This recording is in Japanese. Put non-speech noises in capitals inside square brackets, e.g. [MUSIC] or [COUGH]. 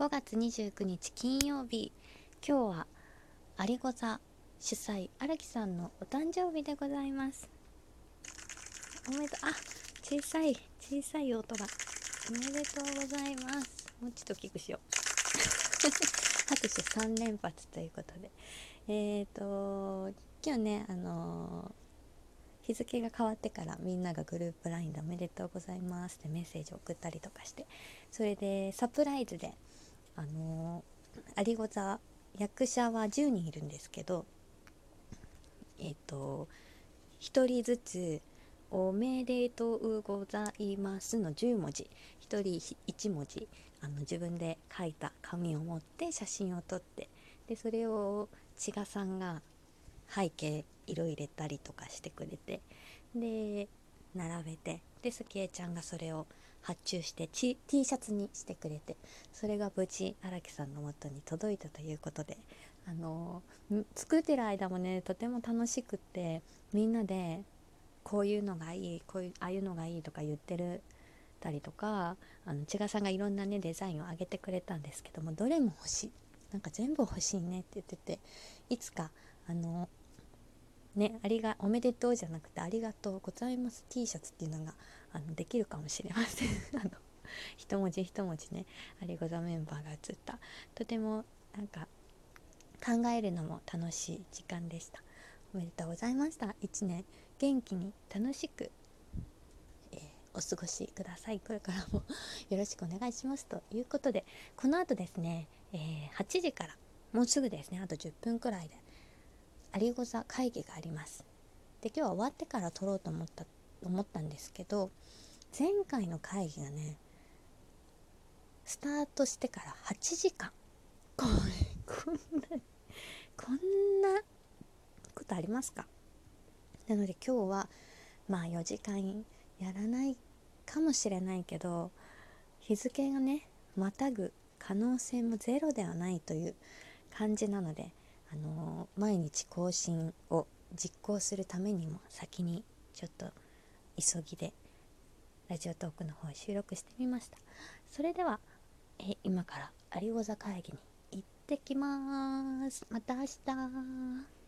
5月29日金曜日。今日は有子座主催荒木さんのお誕生日でございます。おめでとう。あ小さい小さい音が。おめでとうございます。もうちょっと大きくしよう。拍手3連発ということで。えっ、ー、と今日ねあのー、日付が変わってからみんながグループ LINE でおめでとうございますってメッセージを送ったりとかして。それでサプライズであのー、有子座役者は10人いるんですけどえっ、と1人ずつ「おめでとうございます」の10文字。1人1文字。あの自分で書いた紙を持って写真を撮ってでそれを千賀さんが背景色入れたりとかしてくれてで並べてですきえちゃんがそれを発注して T, T シャツにしてくれてそれが無事荒木さんのもとに届いたということであの作ってる間もねとても楽しくってみんなでこういうのがいいこういうああいうのがいいとか言ってるたりとかあの千賀さんがいろんなねデザインを上げてくれたんですけどもどれも欲しい。なんか全部欲しいねって言ってていつかあのねありがおめでとうじゃなくてありがとうございます T シャツっていうのがあのできるかもしれません。[LAUGHS] あの一文字一文字ねありござメンバーが写った。とてもなんか考えるのも楽しい時間でした。おめでとうございました。1年元気に楽しく、えー、お過ごしください。これからも [LAUGHS] よろしくお願いします。ということでこの後ですね、えー、8時からもうすぐですねあと10分くらいで有子座会議があります。で今日は終わってから撮ろうと思った思ったんですけど前回の会議がねスタートしてから8時間。ここんなこんなことありますか？なので今日はまあ4時間やらないかもしれないけど日付がねまたぐ可能性もゼロではないという感じなので、あの、毎日更新を実行するためにも先にちょっと急ぎでラジオトークの方収録してみました。それではえ今から有子座会議に行ってきます。また明日。